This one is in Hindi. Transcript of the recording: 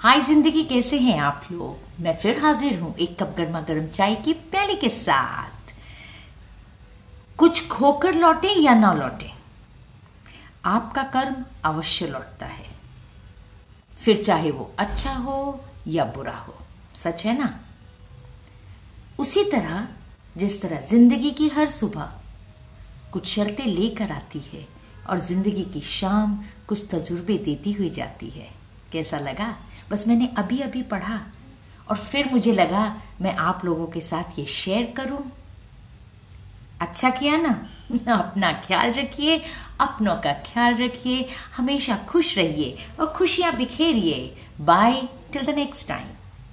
हाय ज़िंदगी कैसे हैं आप लोग? मैं फिर हाजिर हूँ एक कप गर्मा गर्म चाय की प्याली के साथ। कुछ खोकर लौटे या ना लौटे? आपका कर्म अवश्य लौटता है। फिर चाहे वो अच्छा हो या बुरा हो, सच है ना? उसी तरह, जिस तरह ज़िंदगी की हर सुबह कुछ शर्तें लेकर आती है और ज़िंदगी की शाम कुछ तजुर्बे देती हुई जाती है। कैसा लगा? बस मैंने अभी अभी पढ़ा। और फिर मुझे लगा, मैं आप लोगों के साथ ये शेयर करूँ। अच्छा किया ना? अपना ख्याल रखिए, अपनों का ख्याल रखिए। हमेशा खुश रहिए और खुशियाँ बिखेरिए। Bye till the next time